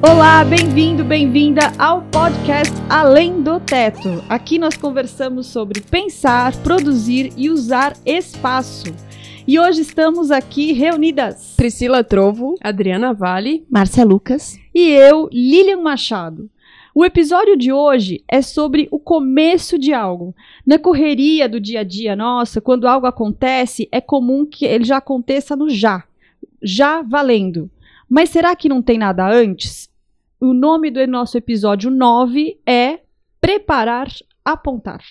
Olá, bem-vindo, bem-vinda ao podcast Além do Teto. Aqui nós conversamos sobre pensar, produzir e usar espaço. E hoje estamos aqui reunidas Priscila Trovo, Adriana Vale, Márcia Lucas e eu, Lilian Machado. O episódio de hoje é sobre o começo de algo. Na correria do dia a dia nossa, quando algo acontece, é comum que ele já aconteça no já. Já valendo. Mas será que não tem nada antes? O nome do nosso episódio 9 é Preparar, Apontar.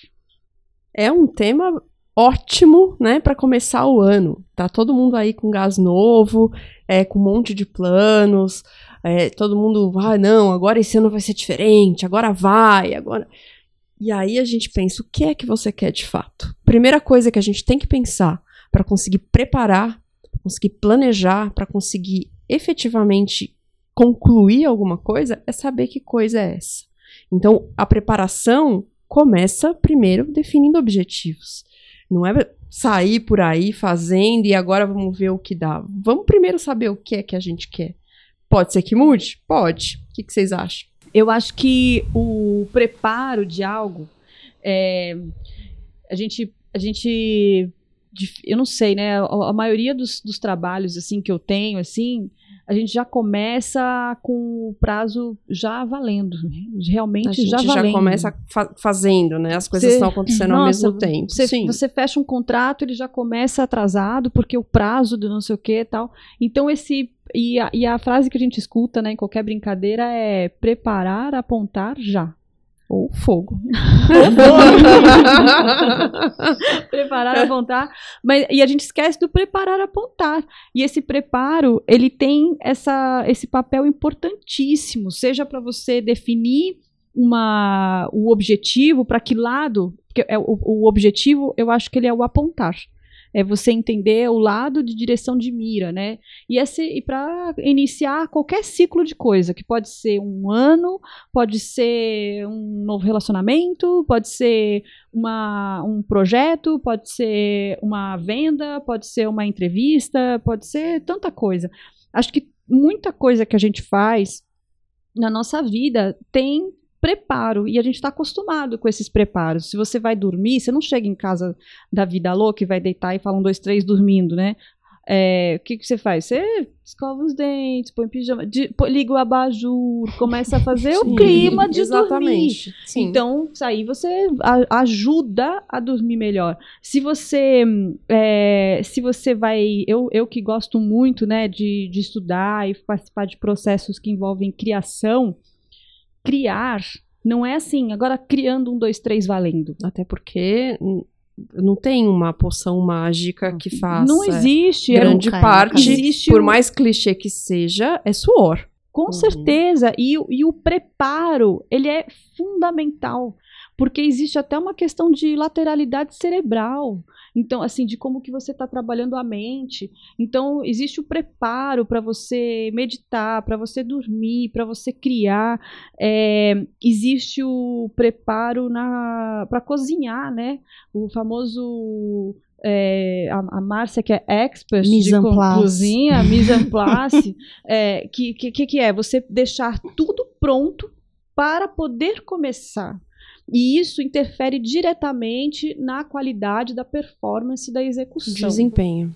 É um tema ótimo, né, para começar o ano. Tá todo mundo aí com gás novo, é, com um monte de planos, é, todo mundo, ah, não, agora esse ano vai ser diferente, agora vai, agora. E aí a gente pensa, o que é que você quer de fato? Primeira coisa que a gente tem que pensar para conseguir preparar, conseguir planejar, para conseguir efetivamente concluir alguma coisa, é saber que coisa é essa. Então, a preparação começa primeiro definindo objetivos. Não é sair por aí fazendo e agora vamos ver o que dá. Vamos primeiro saber o que é que a gente quer. Pode ser que mude? Pode. O que, que vocês acham? Eu acho que o preparo de algo, é, a gente, a gente, eu não sei, né? A, a maioria dos, dos trabalhos assim que eu tenho, assim, a gente já começa com o prazo já valendo, realmente a gente já já começa fa fazendo, né? As coisas Você- estão acontecendo ao Nossa, mesmo tempo. Você, Sim. você fecha um contrato, ele já começa atrasado, porque o prazo do não sei o que e tal. Então, esse. E a, e a frase que a gente escuta né, em qualquer brincadeira é preparar, apontar já. Ou fogo. preparar, apontar. Mas, e a gente esquece do preparar, apontar. E esse preparo, ele tem essa, esse papel importantíssimo, seja para você definir uma, o objetivo, para que lado. Porque é, o, o objetivo, eu acho que ele é o apontar. É você entender o lado de direção de mira, né? E, esse- e para iniciar qualquer ciclo de coisa, que pode ser um ano, pode ser um novo relacionamento, pode ser uma, um projeto, pode ser uma venda, pode ser uma entrevista, pode ser tanta coisa. Acho que muita coisa que a gente faz na nossa vida tem preparo e a gente está acostumado com esses preparos. Se você vai dormir, você não chega em casa da vida louca e vai deitar e fala um, dois, três dormindo, né? É, o que, que você faz? Você escova os dentes, põe pijama, de- pô- liga o abajur, começa a fazer o Sim, clima de dormir. Exatamente. Sim. Então, isso aí você a- ajuda a dormir melhor. Se você, é, se você vai, eu, eu que gosto muito, né, de, de estudar e participar de processos que envolvem criação, criar não é assim, agora criando um, dois, três valendo. Até porque não tem uma poção mágica que faça. não existe. é Grande parte. Existe por um- mais clichê que seja, é suor. Com Uhum. certeza. E, o- e o preparo, ele é fundamental. Porque existe até uma questão de lateralidade cerebral. Então, assim, de como que você está trabalhando a mente. Então, existe o preparo para você meditar, para você dormir, para você criar. É, existe o preparo para cozinhar, né? O famoso... é, a, a Márcia, que é expert Mise de en co- place. cozinha, mise en place, é, que, que que é? Você deixar tudo pronto para poder começar. E isso interfere diretamente na qualidade da performance da execução. Desempenho.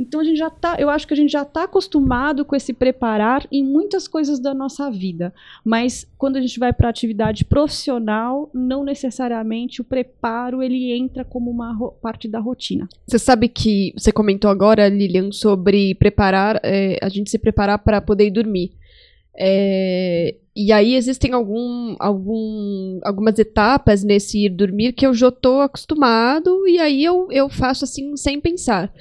Então a gente já tá, eu acho que a gente já está acostumado com esse preparar em muitas coisas da nossa vida, mas quando a gente vai para atividade profissional, não necessariamente o preparo ele entra como uma parte da rotina. Você sabe que você comentou agora, Lilian, sobre preparar, é, a gente se preparar para poder ir dormir. É, e aí existem algum, algum, algumas etapas nesse ir dormir que eu já estou acostumado e aí eu, eu faço assim sem pensar.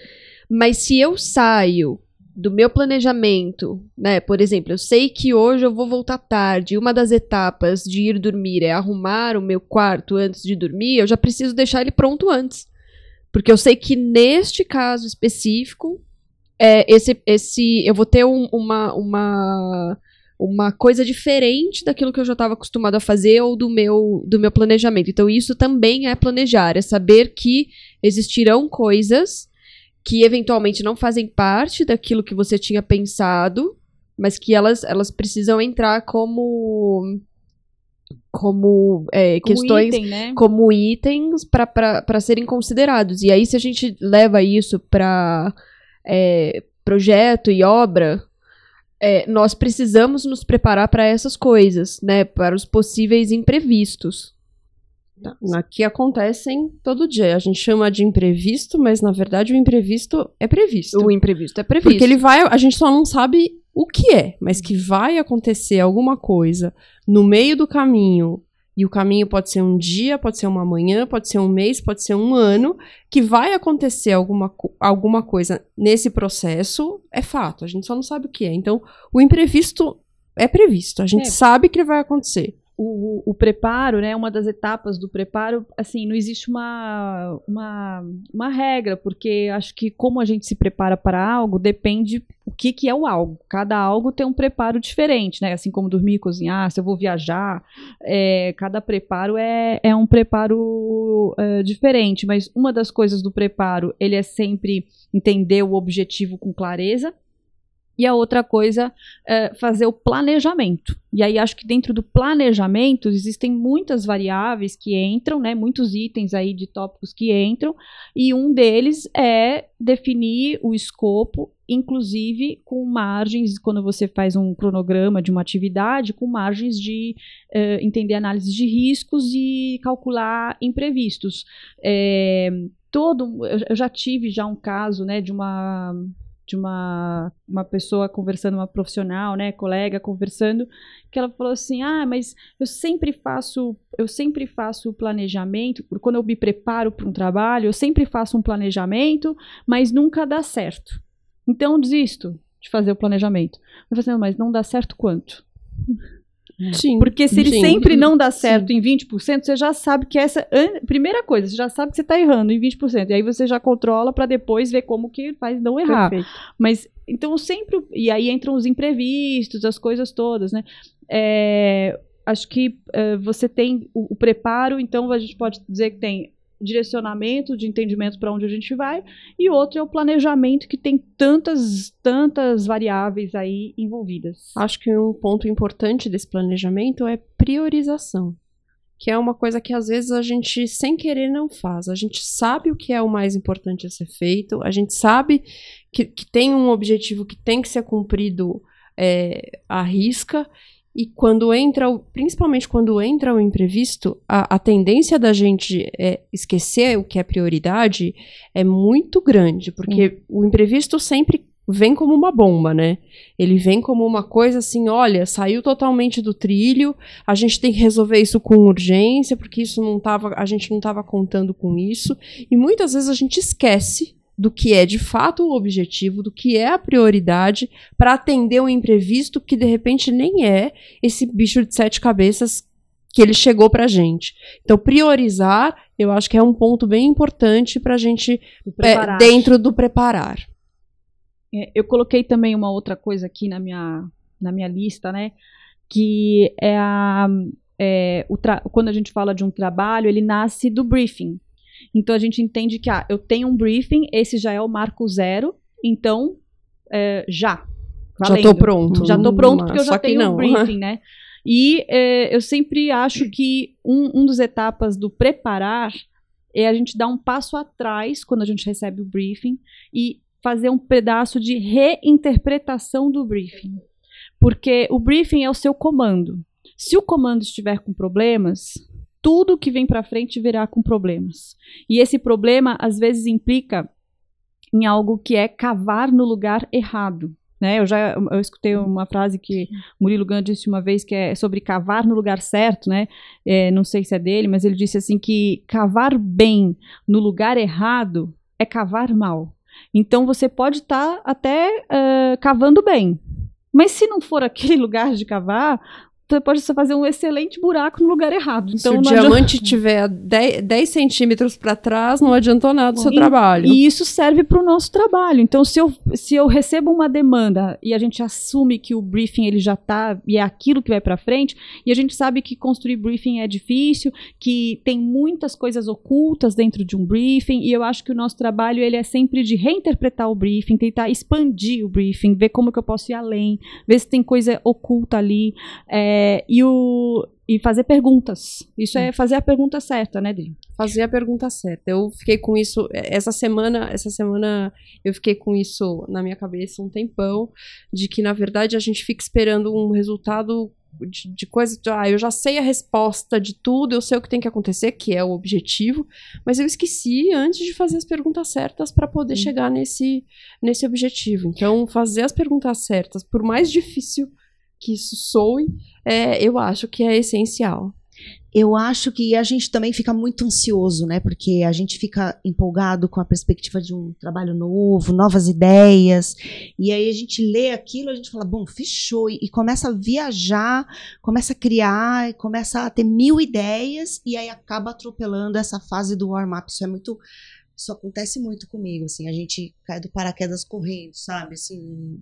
Mas se eu saio do meu planejamento, né? Por exemplo, eu sei que hoje eu vou voltar tarde. Uma das etapas de ir dormir é arrumar o meu quarto antes de dormir. Eu já preciso deixar ele pronto antes. Porque eu sei que neste caso específico, é, esse, esse, eu vou ter um- uma, uma, uma coisa diferente daquilo que eu já estava acostumado a fazer ou do meu, do meu planejamento. Então, isso também é planejar, é saber que existirão coisas que eventualmente não fazem parte daquilo que você tinha pensado mas que elas, elas precisam entrar como como é, Como questões item, né? como itens para serem considerados. E aí, se a gente leva isso para projeto e obra, é, nós precisamos nos preparar para essas coisas, né? Para os possíveis imprevistos. Aqui acontecem todo dia. A gente chama de imprevisto, mas na verdade o imprevisto é previsto. O imprevisto é previsto. Porque ele vai, a gente só não sabe o que é, mas que vai acontecer alguma coisa no meio do caminho. E o caminho pode ser um dia, pode ser uma manhã, pode ser um mês, pode ser um ano, que vai acontecer alguma, alguma coisa nesse processo, é fato. A gente só não sabe o que é. Então, o imprevisto é previsto. A gente É. sabe que vai acontecer. O, o preparo, né, uma das etapas do preparo, assim, não existe uma, uma, uma regra, porque acho que como a gente se prepara para algo, depende o que, que é o algo. Cada algo tem um preparo diferente, né? Assim como dormir cozinhar, se eu vou viajar, é, cada preparo é, é um preparo é, diferente, mas uma das coisas do preparo, ele é sempre entender o objetivo com clareza, e a outra coisa é fazer o planejamento. E aí acho que dentro do planejamento existem muitas variáveis que entram, né, muitos itens aí de tópicos que entram, e um deles é definir o escopo, inclusive com margens, quando você faz um cronograma de uma atividade, com margens de eh, entender análise de riscos e calcular imprevistos. É, todo, eu já tive já um caso, né, de uma de uma, uma pessoa conversando, uma profissional, né, colega conversando, que ela falou assim: "Ah, mas eu sempre faço, eu sempre faço planejamento, quando eu me preparo para um trabalho, eu sempre faço um planejamento, mas nunca dá certo. Então desisto de fazer o planejamento". Eu falei assim: "Não, mas não dá certo quanto?" Sim. Porque se ele Sim. sempre não dá certo em 20%, você já sabe que essa. Primeira coisa, você já sabe que você está errando em 20%. E aí você já controla para depois ver como que faz não errar. Perfeito. Mas, então, sempre. E aí entram os imprevistos, as coisas todas, né? É, acho que é, você tem o, o preparo, então a gente pode dizer que tem direcionamento de entendimento para onde a gente vai, e outro é o planejamento que tem tantas, tantas variáveis aí envolvidas. Acho que um ponto importante desse planejamento é priorização. Que é uma coisa que às vezes a gente, sem querer, não faz. A gente sabe o que é o mais importante a ser feito, a gente sabe que, que tem um objetivo que tem que ser cumprido é, à risca, e quando entra, o, principalmente quando entra o imprevisto, a, a tendência da gente é, esquecer o que é prioridade é muito grande, porque o imprevisto sempre vem como uma bomba, né? Ele vem como uma coisa assim, olha, saiu totalmente do trilho, a gente tem que resolver isso com urgência, porque isso não tava, a gente não estava contando com isso, e muitas vezes a gente esquece do que é de fato o objetivo, do que é a prioridade para atender um imprevisto que de repente nem é esse bicho de sete cabeças que ele chegou pra gente. Então, priorizar, eu acho que é um ponto bem importante pra gente é, dentro do preparar. É, eu coloquei também uma outra coisa aqui na minha, na minha lista, né? Que é a. é, quando a gente fala de um trabalho, ele nasce do briefing. Então a gente entende que ah, eu tenho um briefing, esse já é o marco zero, então é, já. Já valendo. tô pronto. Já tô pronto porque eu já tenho não. um briefing, né? E é, eu sempre acho que um, um dos etapas do preparar é a gente dar um passo atrás quando a gente recebe o briefing e fazer um pedaço de reinterpretação do briefing. Porque o briefing é o seu comando. Se o comando estiver com problemas, tudo que vem para frente virá com problemas. E esse problema às vezes implica em algo que é cavar no lugar errado. Né? Eu já eu escutei uma frase que Murilo Gun disse uma vez que é sobre cavar no lugar certo, né? É, não sei se é dele, mas ele disse assim que cavar bem no lugar errado é cavar mal. Então você pode estar até uh, cavando bem, mas se não for aquele lugar de cavar, você pode fazer um excelente buraco no lugar errado. Então, Se o diamante adianta- tiver 10, 10 centímetros para trás, não adiantou nada o seu E- trabalho. E isso serve para o nosso trabalho. Então, se eu, se eu recebo uma demanda e a gente assume que o briefing ele já está e é aquilo que vai para frente, e a gente sabe que construir briefing é difícil, que tem muitas coisas ocultas dentro de um briefing, e eu acho que o nosso trabalho ele é sempre de reinterpretar o briefing, tentar expandir o briefing, ver como que eu posso ir além, ver se tem coisa oculta ali, é, e, o, e fazer perguntas. Isso é fazer a pergunta certa, né, Dri? fazer a pergunta certa. Eu fiquei com isso essa semana, essa semana eu fiquei com isso na minha cabeça um tempão, de que na verdade a gente fica esperando um resultado de, de coisa, de, ah, eu já sei a resposta de tudo, eu sei o que tem que acontecer, que é o objetivo, mas eu esqueci antes de fazer as perguntas certas para poder chegar nesse nesse objetivo. Então, fazer as perguntas certas, por mais difícil que isso soe, é, eu acho que é essencial. Eu acho que a gente também fica muito ansioso, né? Porque a gente fica empolgado com a perspectiva de um trabalho novo, novas ideias. E aí a gente lê aquilo, a gente fala, bom, fechou. E, começa a viajar, começa a criar, começa a ter mil ideias, e aí acaba atropelando essa fase do warm-up. Isso é muito. Isso acontece muito comigo, assim, a gente cai do paraquedas correndo, sabe? Assim.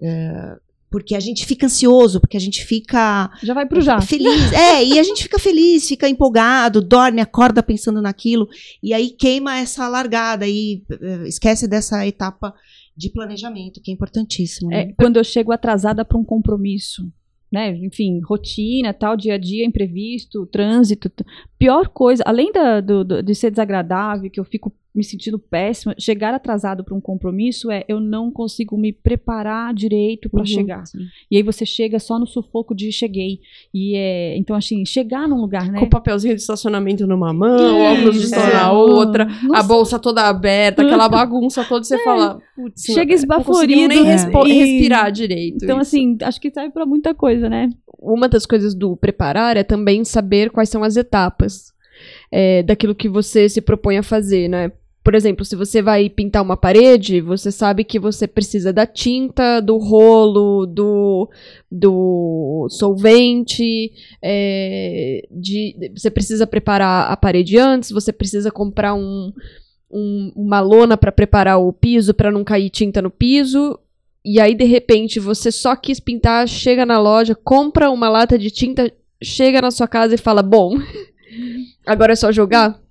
é, porque a gente fica ansioso, porque a gente fica Já vai pro já. Feliz. É, e a gente fica feliz, fica empolgado, dorme, acorda pensando naquilo, e aí queima essa largada e eh, esquece dessa etapa de planejamento, que é importantíssimo. né? É, quando eu chego atrasada para um compromisso, né? Enfim, rotina, tal, dia a dia, imprevisto, trânsito. Pior coisa, além da, do, do- de ser desagradável, que eu fico me sentindo péssima, chegar atrasado para um compromisso é eu não consigo me preparar direito para Uhum, chegar. sim. E aí você chega só no sufoco de cheguei. E é, então assim, chegar num lugar, né? Com o papelzinho de estacionamento numa mão, É, óculos de sol é. na outra, Nossa. a bolsa toda aberta, aquela bagunça toda, você fala, putz, Chega esbaforido, nem é. respo- E- respirar direito. Então, isso. assim, acho que serve para muita coisa, né? uma das coisas do preparar é também saber quais são as etapas é, daquilo que você se propõe a fazer, né? Por exemplo, se você vai pintar uma parede, você sabe que você precisa da tinta, do rolo, do, do solvente, é, de, você precisa preparar a parede antes, você precisa comprar um, um- uma lona para preparar o piso para não cair tinta no piso. E aí, de repente, você só quis pintar, chega na loja, compra uma lata de tinta, chega na sua casa e fala: Bom, agora é só jogar.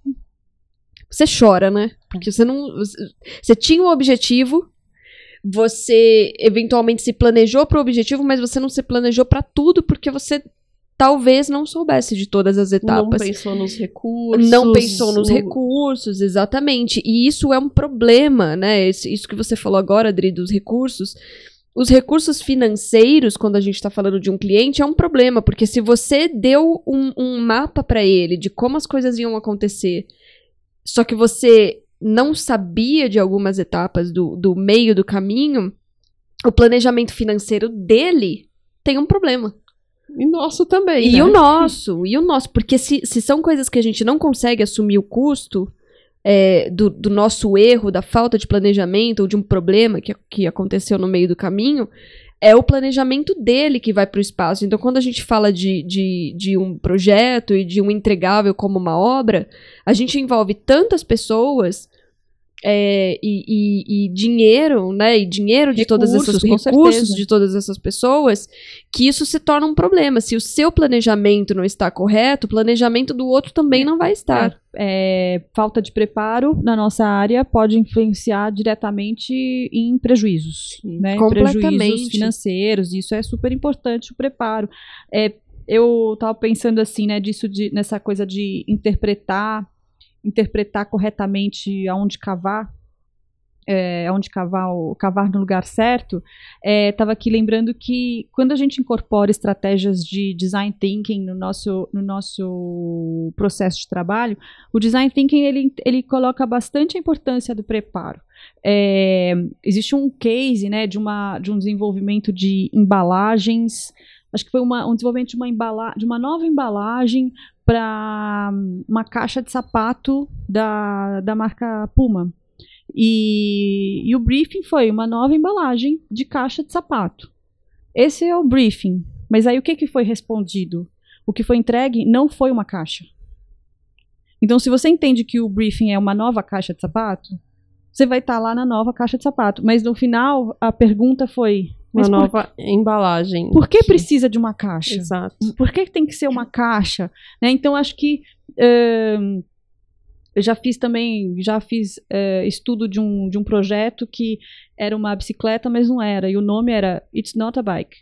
Você chora, né? Porque você não. Você tinha um objetivo, você eventualmente se planejou para o objetivo, mas você não se planejou para tudo porque você talvez não soubesse de todas as não etapas. pensou nos recursos. Não pensou nos no- recursos, exatamente. E isso é um problema, né? Isso, isso que você falou agora, Adri, dos recursos. Os recursos financeiros, quando a gente está falando de um cliente, é um problema, porque se você deu um, um mapa para ele de como as coisas iam acontecer, só que você não sabia de algumas etapas do, do meio do caminho, o planejamento financeiro dele tem um problema. E nosso também. E né? o nosso, e o nosso. Porque se, se são coisas que a gente não consegue assumir o custo é, do, do nosso erro, da falta de planejamento ou de um problema que, que aconteceu no meio do caminho, é o planejamento dele que vai para o espaço. Então, quando a gente fala de, de, de um projeto e de um entregável como uma obra, a gente envolve tantas pessoas. É, e, e- e dinheiro, né? E dinheiro de todas essas Recursos, recursos certeza. de todas essas pessoas, que isso se torna um problema. Se o seu planejamento não está correto, o planejamento do outro também não vai estar. é, falta de preparo na nossa área pode influenciar diretamente em prejuízos, né? completamente. Prejuízos financeiros. Isso é super importante o preparo. É, eu estava pensando assim, né, disso de, nessa coisa de interpretar, interpretar corretamente aonde cavar. É, aonde cavar, cavar no lugar certo, estava aqui lembrando que quando a gente incorpora estratégias de design thinking no nosso, no nosso processo de trabalho, o design thinking ele, ele coloca bastante a importância do preparo. É, existe um case né, de, uma, de um desenvolvimento de embalagens, acho que foi uma, um desenvolvimento de uma, embala, de uma nova embalagem para uma caixa de sapato da, da marca Puma. E, e o briefing foi uma nova embalagem de caixa de sapato. Esse é o briefing. Mas aí o que, que foi respondido? O que foi entregue não foi uma caixa. Então, se você entende que o briefing é uma nova caixa de sapato, você vai estar lá na nova caixa de sapato. Mas no final, a pergunta foi: Uma mas por- nova embalagem. por que precisa de uma caixa? Exato. Por que tem que ser uma caixa? Né? Então, acho que ahn, eu já fiz também, já fiz estudo de um, de um projeto que era uma bicicleta, mas não era. E o nome era It's Not a Bike.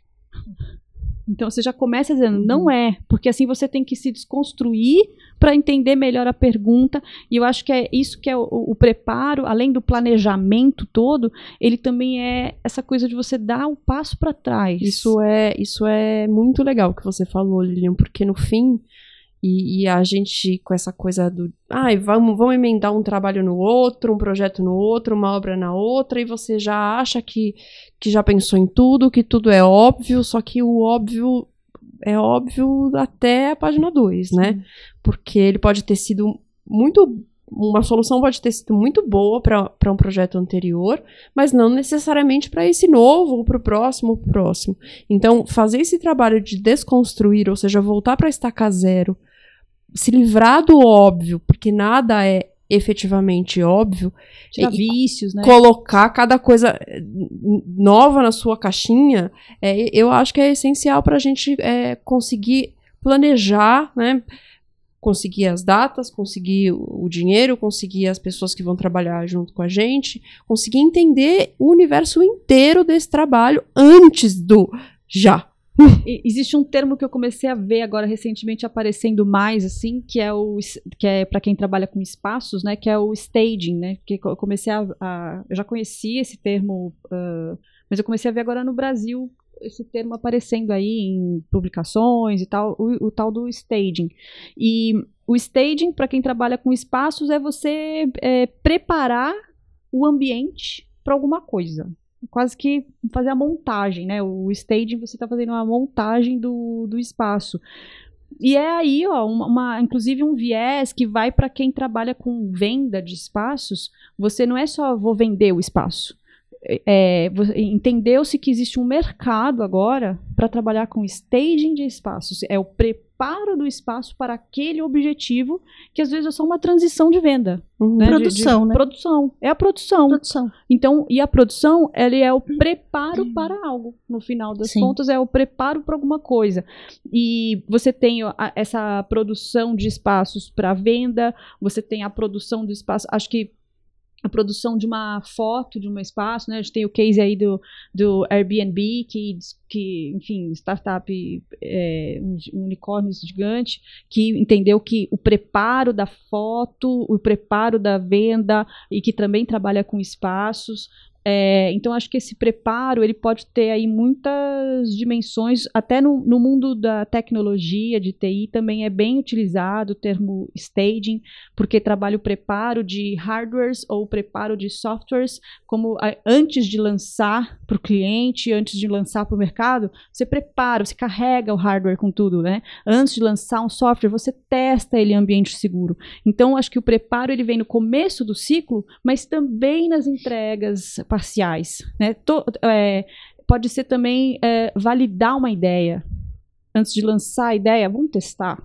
Então você já começa dizendo, não é, porque assim você tem que se desconstruir para entender melhor a pergunta. E eu acho que é isso que é o, o preparo, além do planejamento todo, ele também é essa coisa de você dar o passo para trás. Isso é, isso é muito legal que você falou, Lilian, porque no fim, e, e a gente com essa coisa do. Ai, vamos, vamos emendar um trabalho no outro, um projeto no outro, uma obra na outra, e você já acha que, que já pensou em tudo, que tudo é óbvio, só que o óbvio é óbvio até a página 2, né? Porque ele pode ter sido muito. Uma solução pode ter sido muito boa para um projeto anterior, mas não necessariamente para esse novo, ou para o próximo, ou pro próximo. Então, fazer esse trabalho de desconstruir, ou seja, voltar para estaca zero, se livrar do óbvio, porque nada é efetivamente óbvio, Tirar vícios, né? colocar cada coisa eh, nova na sua caixinha, é, eu acho que é essencial para a gente é, conseguir planejar, né? Conseguir as datas, conseguir o dinheiro, conseguir as pessoas que vão trabalhar junto com a gente, conseguir entender o universo inteiro desse trabalho antes do já. Existe um termo que eu comecei a ver agora recentemente aparecendo mais assim, que é o que é para quem trabalha com espaços, né, que é o staging, né? Que eu comecei a, a- eu já conhecia esse termo, ah, mas eu comecei a ver agora no Brasil esse termo aparecendo aí em publicações e tal, o, o tal do staging. E o staging para quem trabalha com espaços é você é, preparar o ambiente para alguma coisa quase que fazer a montagem, né? O staging você está fazendo uma montagem do, do espaço. E é aí, ó, uma, uma- inclusive um viés que vai para quem trabalha com venda de espaços. Você não é só vou vender o espaço. É, Entendeu-se que existe um mercado agora para trabalhar com staging de espaços. É o preparo do espaço para aquele objetivo, que às vezes é só uma transição de venda. Uhum. né? De- de Produção, né? Produção. É a produção. Produção. Então, e a produção, ele é o preparo para algo. No final das Sim. contas, é o preparo para alguma coisa. E você tem a- essa produção de espaços para venda, você tem a produção do espaço. Acho que a produção de uma foto de um espaço, né? A gente tem o case aí do, do Airbnb, que, que enfim, startup, é, um unicórnio gigante, que entendeu que o preparo da foto, o preparo da venda e que também trabalha com espaços. É, então acho que esse preparo ele pode ter aí muitas dimensões, até no, no mundo da tecnologia, de TI, também é bem utilizado o termo staging, porque trabalha o preparo de hardwares ou o preparo de softwares, como a- antes de lançar para o cliente, antes de lançar para o mercado, você prepara, você carrega o hardware com tudo, né? Antes de lançar um software, você testa ele em ambiente seguro. Então, acho que o preparo ele vem no começo do ciclo, mas também nas entregas parciais. Né? To- é, pode ser também é, validar uma ideia. Antes de lançar a ideia, vamos testar.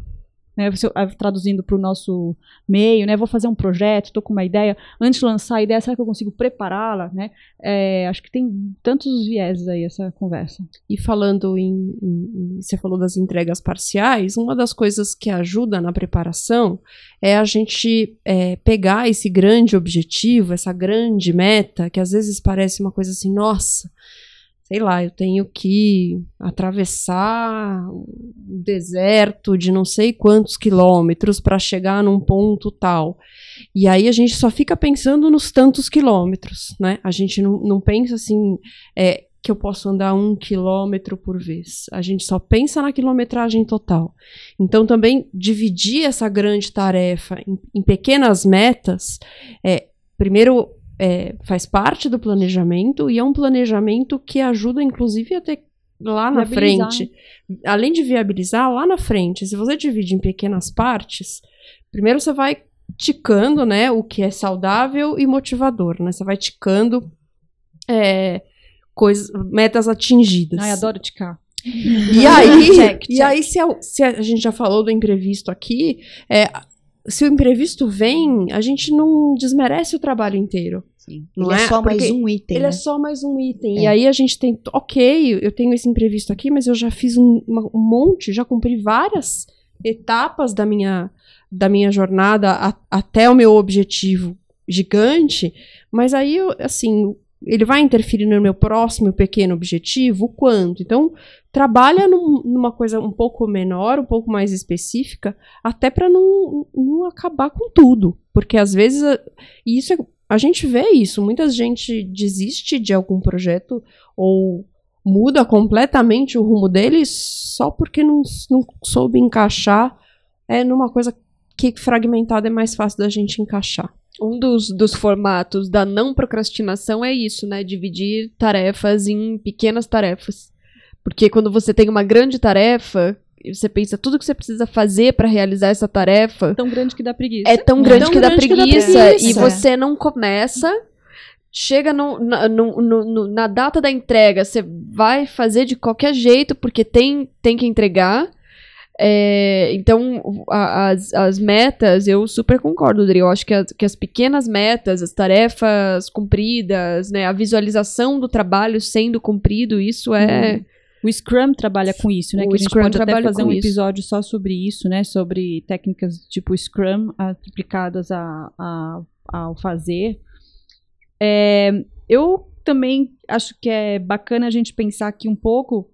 Né, eu- ah, traduzindo para o nosso meio, né, vou fazer um projeto, estou com uma ideia. Antes de lançar a ideia, será que eu consigo prepará-la? Né? É, acho que tem tantos vieses aí essa conversa. E falando em, em- em- Você falou das entregas parciais, uma das coisas que ajuda na preparação é a gente é, pegar esse grande objetivo, essa grande meta, que às vezes parece uma coisa assim, nossa, sei lá, eu tenho que atravessar um deserto de não sei quantos quilômetros para chegar num ponto tal. E aí a gente só fica pensando nos tantos quilômetros, né? A gente não, não pensa assim, é, que eu posso andar um quilômetro por vez. A gente só pensa na quilometragem total. Então, também dividir essa grande tarefa em, em pequenas metas, é, primeiro, é, faz parte do planejamento e é um planejamento que ajuda, inclusive, a ter lá na Viabilizar, frente. Além de viabilizar, lá na frente, se você divide em pequenas partes, primeiro você vai ticando, né, o que é saudável e motivador, né? Você vai ticando é, coisas, metas atingidas. Ai, adoro ticar. E aí, Check, e check. aí se, a, se a gente já falou do imprevisto aqui, é, se o imprevisto vem, a gente não desmerece o trabalho inteiro. Sim. Não Ele é, é? só mais um item. Ele né? é só mais um item. É. E aí a gente tem, ok, eu tenho esse imprevisto aqui, mas eu já fiz um, uma- um monte, já cumpri várias etapas da minha, da minha jornada a- até o meu objetivo gigante. Mas aí, eu, assim, ele vai interferir no meu próximo pequeno objetivo? O quanto? Então, trabalha num- numa coisa um pouco menor, um pouco mais específica, até para não, não acabar com tudo. Porque às vezes, a- isso é a gente vê isso. Muita gente desiste de algum projeto ou muda completamente o rumo dele só porque não, não soube encaixar é numa coisa que fragmentada é mais fácil da gente encaixar. Um dos, dos formatos da não procrastinação é isso, né? Dividir tarefas em pequenas tarefas. Porque quando você tem uma grande tarefa, você pensa tudo que você precisa fazer para realizar essa tarefa, Tão grande que dá preguiça. é tão grande, tão que, dá grande que dá preguiça, preguiça. E você não começa. Chega no- na, no- no- no- na data da entrega, você vai fazer de qualquer jeito, porque tem, tem que entregar. É, então, a- as, as metas, eu super concordo, Adri. Eu acho que as, que as pequenas metas, as tarefas cumpridas, né, a visualização do trabalho sendo cumprido, isso é. O Scrum trabalha com isso, né? O que a gente Scrum pode até fazer um isso. episódio só sobre isso, né? Sobre técnicas tipo Scrum aplicadas a, a- ao fazer. É, eu também acho que é bacana a gente pensar aqui um pouco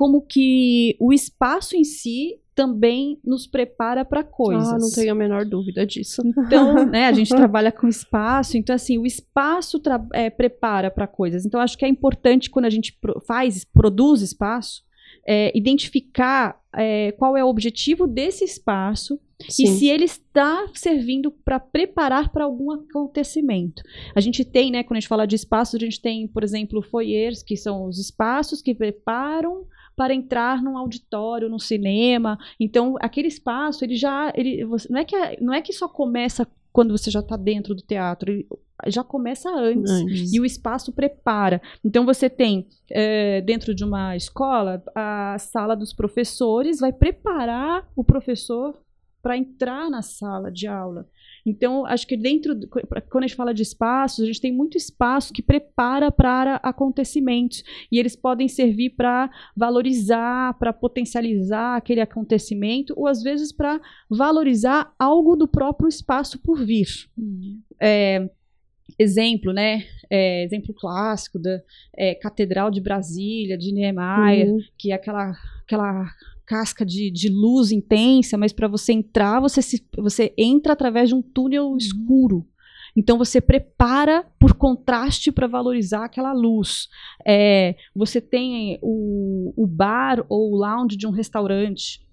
como que o espaço em si também nos prepara para coisas. Ah, não tenho a menor dúvida disso. Então, né, a gente trabalha com espaço, então assim, o espaço é, prepara para coisas. Então, acho que é importante quando a gente faz, produz espaço, é, identificar é, qual é o objetivo desse espaço e Sim. se ele está servindo para preparar para algum acontecimento. A gente tem, né, quando a gente fala de espaços, a gente tem, por exemplo, foyers, que são os espaços que preparam para entrar num auditório, num cinema. Então, aquele espaço, ele já, ele, não é que não é que só começa quando você já está dentro do teatro, ele já começa antes. Antes. E o espaço prepara. Então você tem, eh, dentro de uma escola, a sala dos professores vai preparar o professor para entrar na sala de aula. Então, acho que dentro, do- quando a gente fala de espaços, a gente tem muito espaço que prepara para acontecimentos. E eles podem servir para valorizar, para potencializar aquele acontecimento, ou às vezes para valorizar algo do próprio espaço por vir. É, exemplo, né? É, exemplo clássico da é, Catedral de Brasília, de Niemeyer, Uhum. que é aquela, aquela casca de, de luz intensa, mas para você entrar, você, se, você entra através de um túnel escuro. Então você prepara por contraste para valorizar aquela luz. É, você tem o, o bar ou o lounge de um restaurante.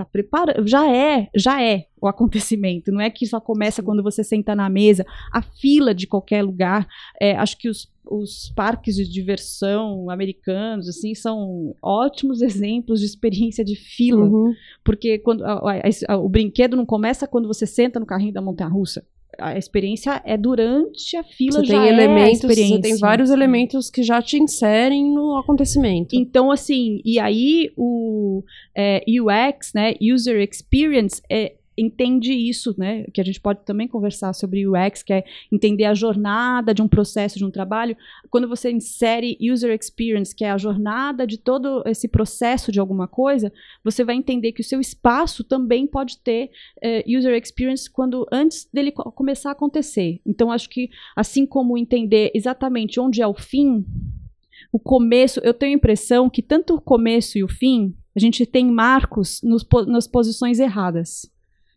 Tá preparado, já é, já é o acontecimento. Não é que só começa quando você senta na mesa. A fila de qualquer lugar. é, acho que os, os parques de diversão americanos assim são ótimos exemplos de experiência de fila. Uhum. Porque quando a- a- a- o brinquedo não começa quando você senta no carrinho da montanha-russa. A experiência é durante a fila Você já tem é elementos, experiência. você tem vários elementos que já te inserem no acontecimento. Então, assim, e aí o é, UX, né, User Experience, é, entende isso, né, que a gente pode também conversar sobre UX, que é entender a jornada de um processo, de um trabalho. Quando você insere User Experience, que é a jornada de todo esse processo de alguma coisa, você vai entender que o seu espaço também pode ter é, User Experience quando antes dele co- começar a acontecer. Então, acho que assim como entender exatamente onde é o fim, o começo, eu tenho a impressão que tanto o começo e o fim, a gente tem marcos nos, nas posições erradas.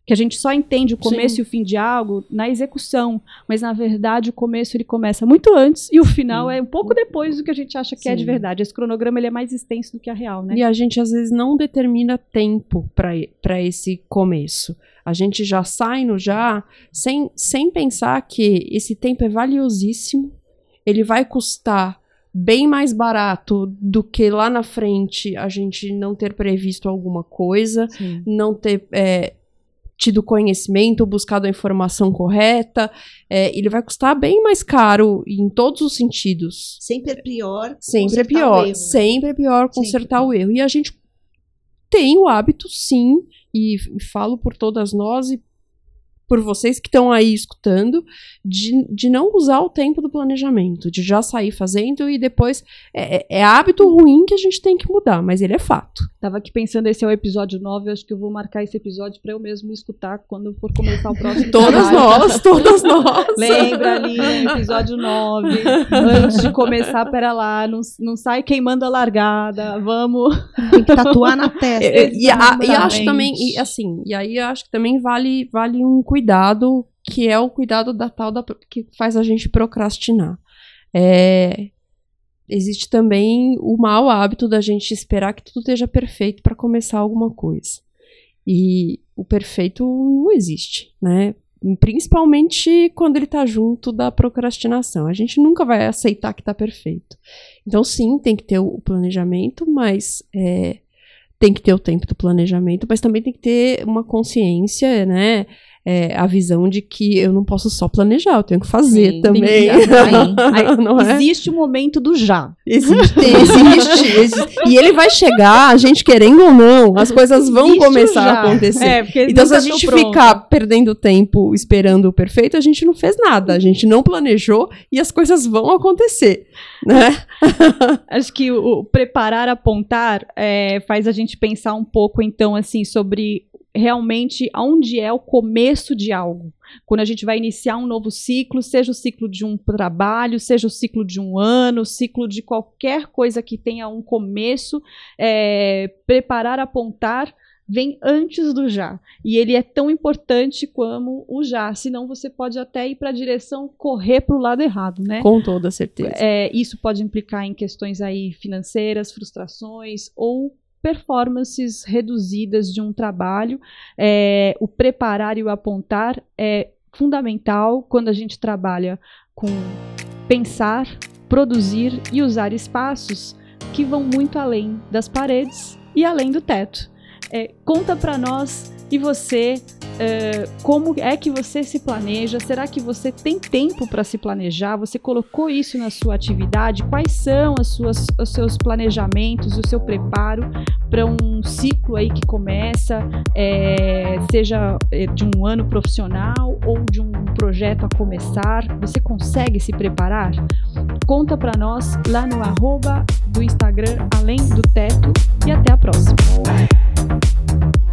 Que a gente só entende o começo Sim. e o fim de algo na execução, mas na verdade o começo ele começa muito antes e o final é um pouco depois do que a gente acha que é de Sim. verdade. Esse cronograma ele é mais extenso do que a real, né? E a gente às vezes não determina tempo para esse começo. A gente já sai no já sem, sem pensar que esse tempo é valiosíssimo, ele vai custar bem mais barato do que lá na frente a gente não ter previsto alguma coisa, Sim. não ter é, tido conhecimento, buscado a informação correta, é, ele vai custar bem mais caro em todos os sentidos. Sempre é pior. Sempre é pior. erro, né? Sempre é pior consertar Sempre. o erro. E a gente tem o hábito, sim, e, e falo por todas nós e por vocês que estão aí escutando, de, de não usar o tempo do planejamento, de já sair fazendo e depois. É, é- é hábito ruim que a gente tem que mudar, mas ele é fato. Tava aqui pensando, esse é o episódio 9, eu acho que eu vou marcar esse episódio pra eu mesmo escutar quando for começar o próximo Todas trabalho. nós, todas nós. Lembra ali, episódio 9, antes de começar, pera lá, não, não sai queimando a largada, vamos... Tem que tatuar na testa. É, E, a- e acho também, e assim, e aí eu acho que também vale, vale um cuidado, que é o cuidado da tal da, que faz a gente procrastinar. É, existe também o mau hábito da gente esperar que tudo esteja perfeito para começar alguma coisa. E o perfeito não existe, né? Principalmente quando ele tá junto da procrastinação. A gente nunca vai aceitar que tá perfeito. Então, sim, tem que ter o planejamento, mas é, tem que ter o tempo do planejamento, mas também tem que ter uma consciência, né? É, a visão de que eu não posso só planejar, eu tenho que fazer Sim, também. Aí, é? Existe o momento do já. Existe, existe, existe. E ele vai chegar, a gente querendo ou não, as coisas vão Existe começar a acontecer. É, Então, se a gente pronta. ficar perdendo tempo esperando o perfeito, a gente não fez nada. A gente não planejou e as coisas vão acontecer, né? Acho que o, o preparar, apontar, é, faz a gente pensar um pouco, então, assim, sobre realmente aonde é o começo de algo. Quando a gente vai iniciar um novo ciclo, seja o ciclo de um trabalho, seja o ciclo de um ano, o ciclo de qualquer coisa que tenha um começo, é, preparar, apontar vem antes do já. E ele é tão importante como o já, senão você pode até ir para a direção correr para o lado errado, né? Com toda certeza. É, isso pode implicar em questões aí financeiras, frustrações ou performances reduzidas de um trabalho. É, o preparar e o apontar é fundamental quando a gente trabalha com pensar, produzir e usar espaços que vão muito além das paredes e além do teto. É, conta para nós e você é, como é que você se planeja? Será que você tem tempo para se planejar? Você colocou isso na sua atividade? Quais são as suas, os seus planejamentos, o seu preparo para um ciclo aí que começa, é, seja é, de um ano profissional ou de um projeto a começar? Você consegue se preparar? Conta para nós lá no arroba do Instagram Além do Teto e Thank you.